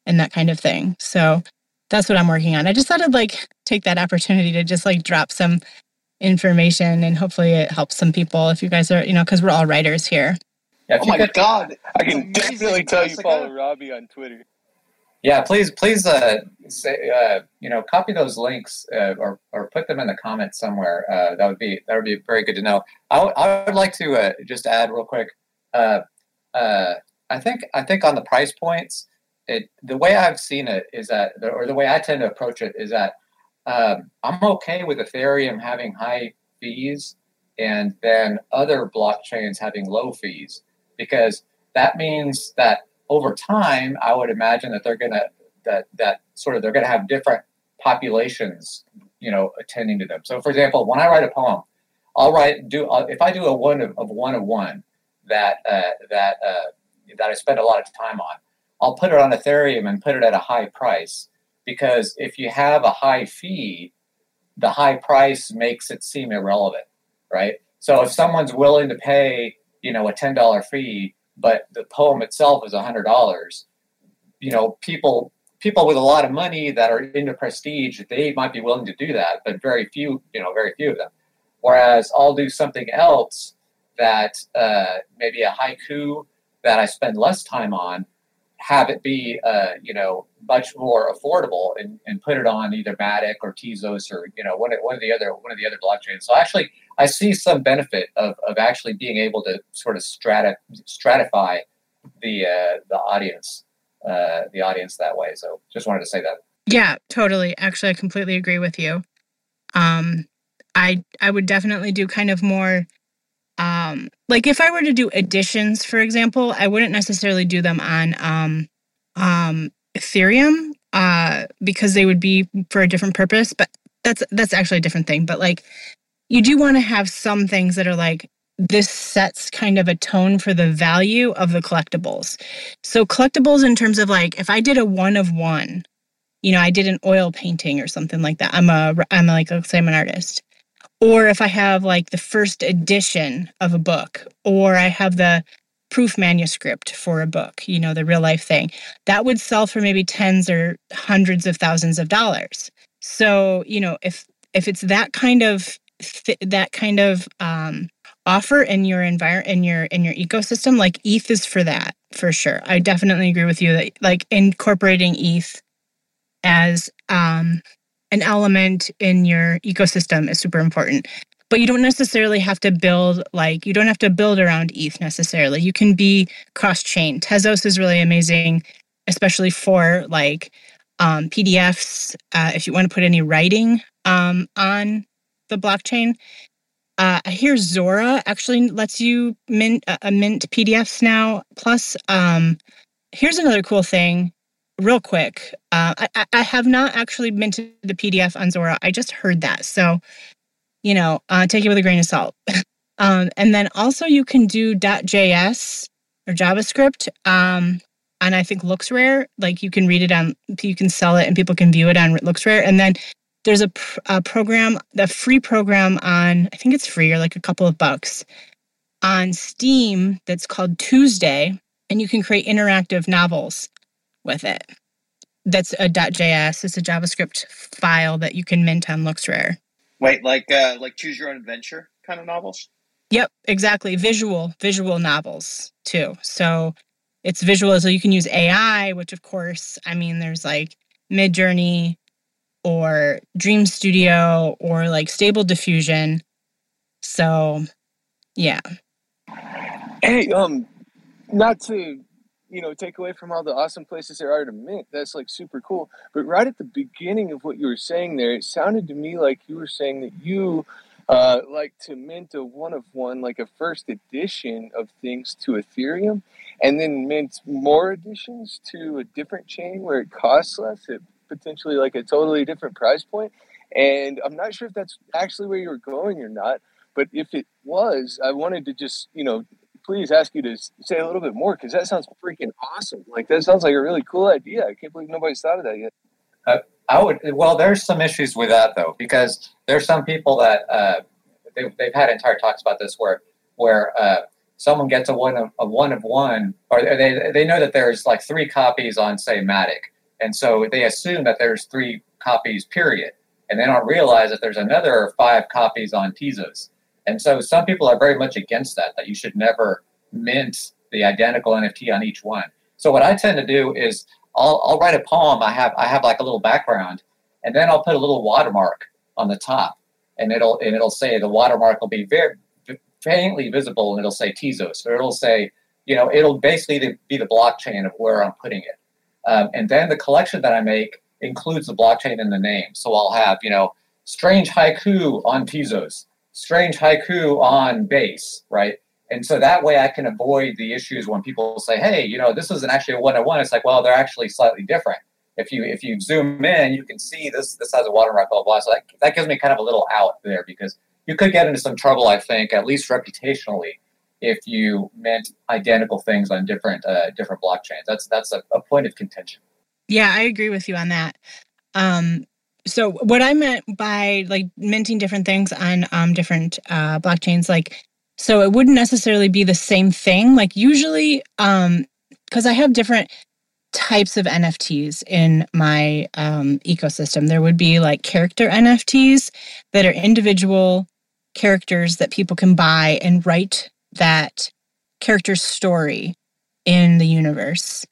and that kind of thing. So that's what I'm working on. I just thought I'd like take that opportunity to just like drop some information and hopefully it helps some people if you guys are, you know, because we're all writers here. Yeah, oh my could, god! I can definitely tell Jessica. you follow Robbie on Twitter. Yeah, please, please, uh, say, uh, you know, copy those links uh, or or put them in the comments somewhere. Uh, that would be that would be very good to know. I, w- I would like to uh, just add real quick. Uh, uh, I think I think on the price points, it the way I've seen it is that, or the way I tend to approach it is that um, I'm okay with Ethereum having high fees and then other blockchains having low fees because that means that over time, I would imagine that they're gonna that that sort of they're gonna have different populations, you know, attending to them. So, for example, when I write a poem, I'll write do uh, if I do a one of, of one of one that uh, that uh, that I spend a lot of time on, I'll put it on Ethereum and put it at a high price because if you have a high fee, the high price makes it seem irrelevant, right? So if someone's willing to pay, you know, a ten dollar fee but the poem itself is a hundred dollars. You know, people people with a lot of money that are into prestige, they might be willing to do that, but very few, you know, very few of them. Whereas I'll do something else that uh, maybe a haiku that I spend less time on, have it be, uh, you know, much more affordable and, and put it on either Matic or Tezos or, you know, one of, one of the other, one of the other blockchains. So actually I see some benefit of, of actually being able to sort of strata, stratify the uh, the audience uh, the audience that way. So just wanted to say that. Yeah, totally. Actually, I completely agree with you. Um, I I would definitely do kind of more. Um, like if I were to do additions, for example, I wouldn't necessarily do them on um, um, Ethereum uh, because they would be for a different purpose. But that's that's actually a different thing. But like you do want to have some things that are like this sets kind of a tone for the value of the collectibles. So collectibles in terms of like if I did a one of one, you know, I did an oil painting or something like that. I'm a I'm like let's say I'm an artist. Or if I have like the first edition of a book, or I have the proof manuscript for a book, you know, the real life thing, that would sell for maybe tens or hundreds of thousands of dollars. So, you know, if if it's that kind of that kind of um, offer in your environment in your in your ecosystem like eth is for that for sure i definitely agree with you that like incorporating eth as um, an element in your ecosystem is super important but you don't necessarily have to build like you don't have to build around eth necessarily you can be cross chain tezos is really amazing especially for like um, pdfs uh, if you want to put any writing um, on the blockchain. Uh, I hear Zora actually lets you mint uh, mint PDFs now. Plus, um, here's another cool thing, real quick. Uh, I, I have not actually minted the PDF on Zora. I just heard that, so you know, uh, take it with a grain of salt. (laughs) um, and then also you can do .js or JavaScript. Um, and I think LooksRare, like you can read it on, you can sell it and people can view it on LooksRare. And then there's a, a program, the free program on, I think it's free or like a couple of bucks on Steam that's called Tuesday, and you can create interactive novels with it. That's a .js. It's a JavaScript file that you can mint on LooksRare. Wait, like uh, like choose your own adventure kind of novels? Yep, exactly. Visual visual novels too. So it's visual, so you can use AI, which of course, I mean, there's like Midjourney, or Dream Studio or like Stable Diffusion. So, yeah. Hey, um, not to you know take away from all the awesome places there are to mint. That's like super cool. But right at the beginning of what you were saying there, it sounded to me like you were saying that you uh, like to mint a one of one, like a first edition of things to Ethereum, and then mint more editions to a different chain where it costs less. It potentially like a totally different price point. And I'm not sure if that's actually where you were going or not. But if it was, I wanted to just, you know, please ask you to say a little bit more because that sounds freaking awesome. Like that sounds like a really cool idea. I can't believe nobody's thought of that yet. Uh, I would. Well, there's some issues with that though because there's some people that uh, they, they've had entire talks about this where where uh, someone gets a one of a one of one, or they they know that there's like three copies on say Matic, and so they assume that there's three copies period, and they don't realize that there's another five copies on Tezos. And so some people are very much against that, that you should never mint the identical NFT on each one. So what I tend to do is I'll, I'll write a poem. I have I have like a little background, and then I'll put a little watermark on the top, and it'll and it'll say the watermark will be very faintly visible, and it'll say Tezos, or it'll say you know it'll basically be the blockchain of where I'm putting it. Um, and then the collection that I make includes the blockchain in the name. So I'll have you know strange haiku on Tezos, strange haiku on base, right? And so that way I can avoid the issues when people say, hey, you know, this isn't actually a one on one. It's like, well, they're actually slightly different. If you if you zoom in, you can see this this has a watermark, blah, blah. So that, that gives me kind of a little out there because you could get into some trouble, I think, at least reputationally, if you meant identical things on different uh, different blockchains. That's that's a, a point of contention. Yeah, I agree with you on that. Um, so what I meant by like minting different things on um, different uh, blockchains, like so it wouldn't necessarily be the same thing. Like usually, um, because I have different types of NFTs in my um, ecosystem. There would be like character NFTs that are individual characters that people can buy and write that character's story in the universe.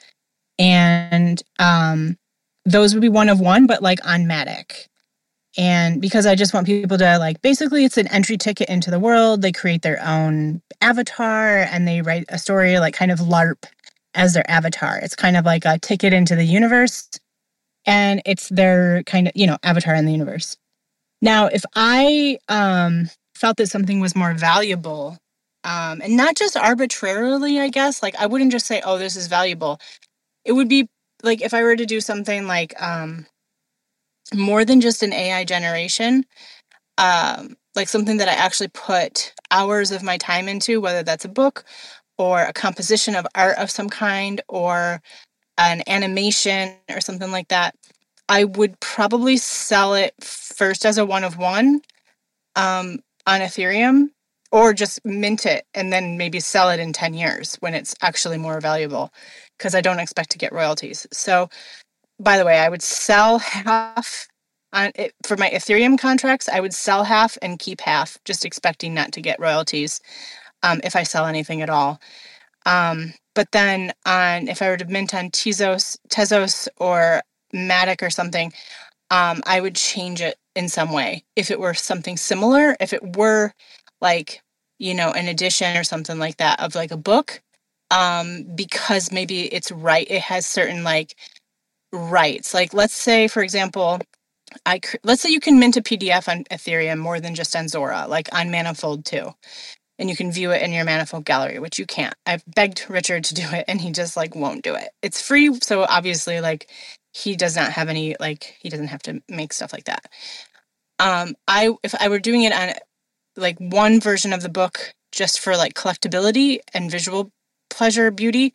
And um, those would be one of one, but like on Matic. And because i just want people to like basically it's an entry ticket into the world. They create their own avatar and they write a story like kind of larp as their avatar. It's kind of like a ticket into the universe and it's their kind of you know avatar in the universe. Now if i um felt that something was more valuable um and not just arbitrarily i guess like i wouldn't just say oh this is valuable. It would be like if i were to do something like um more than just an AI generation, um, like something that I actually put hours of my time into, whether that's a book or a composition of art of some kind or an animation or something like that, I would probably sell it first as a one of one um, on Ethereum or just mint it and then maybe sell it in 10 years when it's actually more valuable because I don't expect to get royalties. So by the way, I would sell half on it, for my Ethereum contracts. I would sell half and keep half, just expecting not to get royalties um, if I sell anything at all. Um, but then on if I were to mint on Tezos, Tezos or Matic or something, um, I would change it in some way. If it were something similar, if it were like you know an edition or something like that of like a book, um, because maybe it's right. It has certain like rights. Like let's say, for example, I let's say you can mint a PDF on Ethereum more than just on Zora, like on Manifold too. And you can view it in your Manifold gallery, which you can't. I've begged Richard to (laughs) do it and he just like won't do it. It's free, so obviously like he does not have any like he doesn't have to make stuff like that. Um I if I were doing it on like one version of the book just for like collectability and visual pleasure beauty,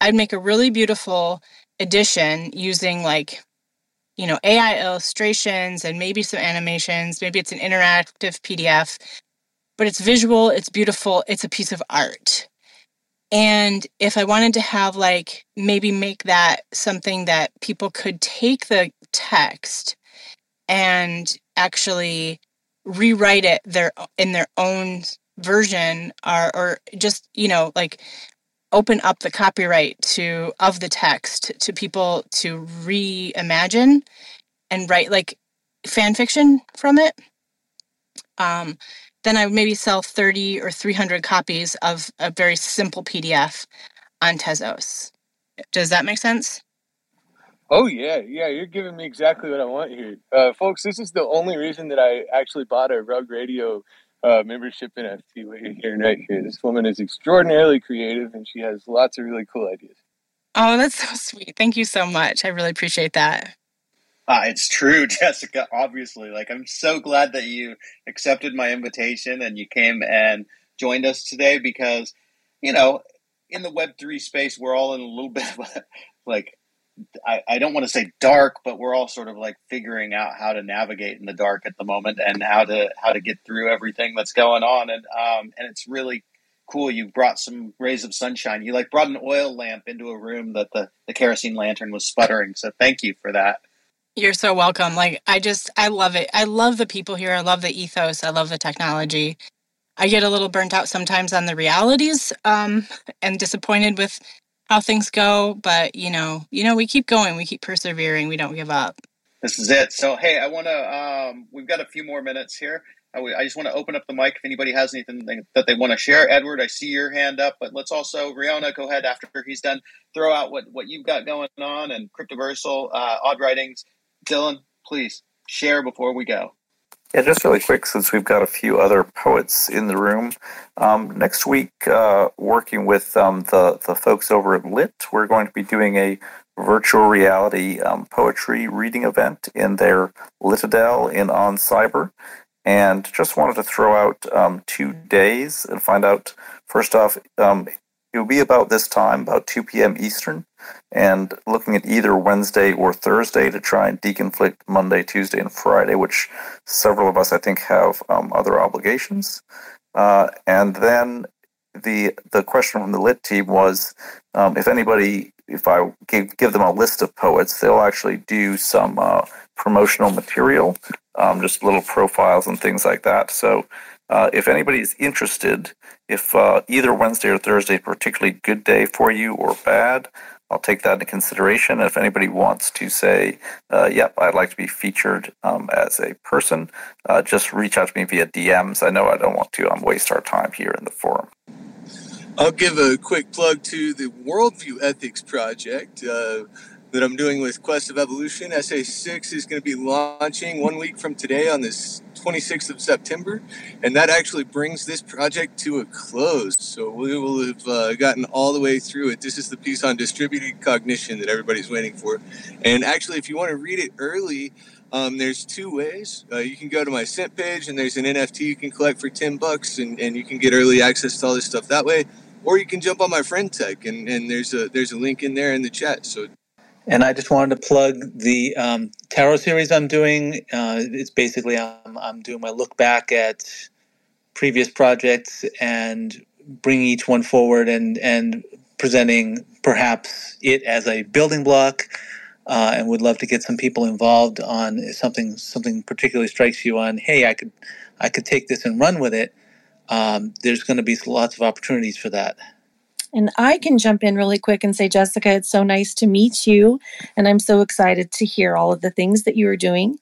I'd make a really beautiful edition using like you know AI illustrations and maybe some animations, maybe it's an interactive PDF, but it's visual, it's beautiful, it's a piece of art. And if I wanted to have like maybe make that something that people could take the text and actually rewrite it their in their own version or or just you know like open up the copyright to of the text to people to reimagine and write like fan fiction from it. Um, then i would maybe sell 30 or 300 copies of a very simple pdf on tezos. Does that make sense? Oh yeah, yeah, you're giving me exactly what I want here, uh, folks. This is the only reason that I actually bought a Rug Radio uh, membership in NFT. What you're hearing right here. This woman is extraordinarily creative, and she has lots of really cool ideas. Oh, that's so sweet. Thank you so much. I really appreciate that. Uh, it's true, (laughs) Jessica. Obviously, like I'm so glad that you accepted my invitation and you came and joined us today because, you know, in the Web three space, we're all in a little (laughs) bit of a, like I, I don't want to say dark, but we're all sort of like figuring out how to navigate in the dark at the moment and how to how to get through everything that's going on. And um, and it's really cool. You brought some rays of sunshine. You like brought an oil lamp into a room that the, the kerosene lantern was sputtering. So thank you for that. You're so welcome. Like I just I love it. I love the people here. I love the ethos. I love the technology. I get a little burnt out sometimes on the realities um, and disappointed with how things go. But you know, you know, we keep going. We keep persevering. We don't give up. This is it. So hey, I want to. Um, we've got a few more minutes here. I, I just want to open up the mic if anybody has anything that they want to share. Edward, I see your hand up, but let's also Rionna go ahead after he's done. Throw out what what you've got going on and Cryptoversal, uh, Odd Writings. Dylan, please share before we go. Yeah, just really quick, since we've got a few other poets in the room. Um, next week, uh, working with um, the the folks over at Lit, we're going to be doing a virtual reality um, poetry reading event in their Litadel in Oncyber, and just wanted to throw out um, two days and find out first off. It will be about this time, about 2 p.m. Eastern, and looking at either Wednesday or Thursday to try and deconflict Monday, Tuesday, and Friday, which several of us, I think, have um, other obligations. Uh, and then the the question from the lit team was um, if anybody, if I give, give them a list of poets, they'll actually do some uh, promotional material, um, just little profiles and things like that. So uh, if anybody is interested, if uh, either Wednesday or Thursday, particularly good day for you or bad, I'll take that into consideration. If anybody wants to say, uh, "Yep, I'd like to be featured um, as a person," uh, just reach out to me via DMs. I know I don't want to um, waste our time here in the forum. I'll give a quick plug to the Worldview Ethics Project. Uh, that I'm doing with Quest of Evolution. SA6 is going to be launching one week from today on this 26th of September, and that actually brings this project to a close. So we will have uh, gotten all the way through it. This is the piece on distributed cognition that everybody's waiting for. And actually, if you want to read it early, um, there's two ways. Uh, you can go to my Cent page, and there's an NFT you can collect for 10 bucks, and, and you can get early access to all this stuff that way. Or you can jump on my friend tech, and, and there's a there's a link in there in the chat. So and I just wanted to plug the um, tarot series I'm doing. Uh, it's basically I'm, I'm doing my look back at previous projects and bringing each one forward and and presenting perhaps it as a building block. Uh, and would love to get some people involved on something something particularly strikes you on. Hey, I could I could take this and run with it. Um, there's going to be lots of opportunities for that. And I can jump in really quick and say, Jessica, it's so nice to meet you. And I'm so excited to hear all of the things that you are doing.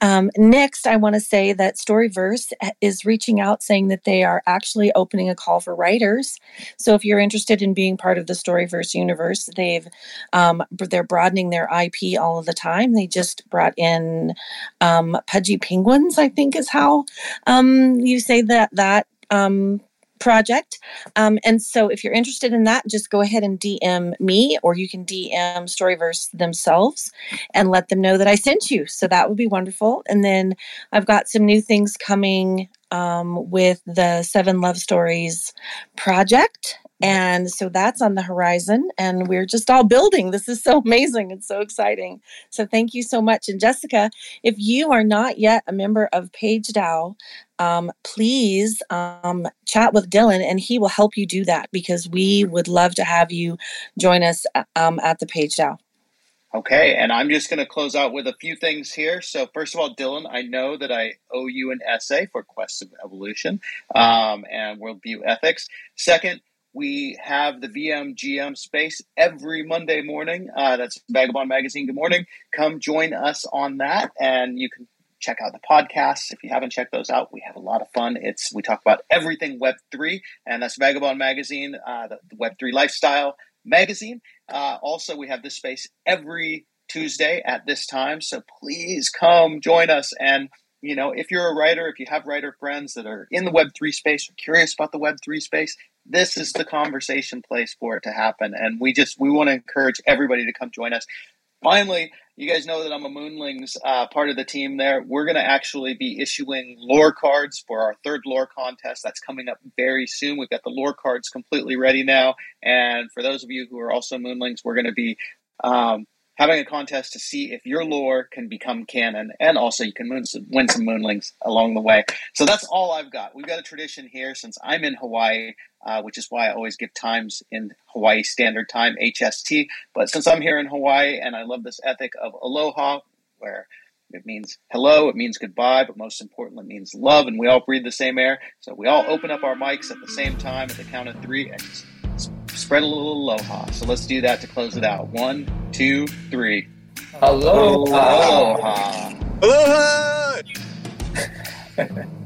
Um, next, I want to say that Storyverse is reaching out saying that they are actually opening a call for writers. So if you're interested in being part of the Storyverse universe, they've um, they're broadening their IP all of the time. They just brought in um, Pudgy Penguins, I think is how um, you say that that um, project. Um, and so if you're interested in that, just go ahead and DM me or you can DM Storyverse themselves and let them know that I sent you. So that would be wonderful. And then I've got some new things coming um, with the Seven Love Stories project. And so that's on the horizon, and we're just all building. This is so amazing. It's so exciting. So thank you so much. And Jessica, if you are not yet a member of Page DAO, um, please um, chat with Dylan and he will help you do that because we would love to have you join us um, at the Page DAO. Okay, and I'm just going to close out with a few things here. So, first of all, Dylan, I know that I owe you an essay for Quest of Evolution um, and Worldview Ethics. Second, we have the VMGM space every Monday morning. Uh, that's Vagobond Magazine. Good morning. Come join us on that, and you can check out the podcasts if you haven't checked those out. We have a lot of fun. It's we talk about everything Web three, and that's Vagobond Magazine, uh, the, the Web three lifestyle magazine. Uh, also, we have this space every Tuesday at this time, so please come join us. And you know, if you're a writer, if you have writer friends that are in the Web three space or curious about the Web three space, this is the conversation place for it to happen. And we just we want to encourage everybody to come join us. Finally, you guys know that I'm a Moonlings uh, part of the team there. We're going to actually be issuing lore cards for our third lore contest. That's coming up very soon. We've got the lore cards completely ready now. And for those of you who are also Moonlings, we're going to be um, having a contest to see if your lore can become canon. And also, you can some, win some Moonlings along the way. So that's all I've got. We've got a tradition here since I'm in Hawaii. Uh, which is why I always give times in Hawaii Standard Time, HST. But since I'm here in Hawaii and I love this ethic of aloha, where it means hello, it means goodbye, but most importantly, it means love, and we all breathe the same air. So we all open up our mics at the same time at the count of three and spread a little aloha. So let's do that to close it out. One, two, three. Aloha. Aloha. Aloha! (laughs)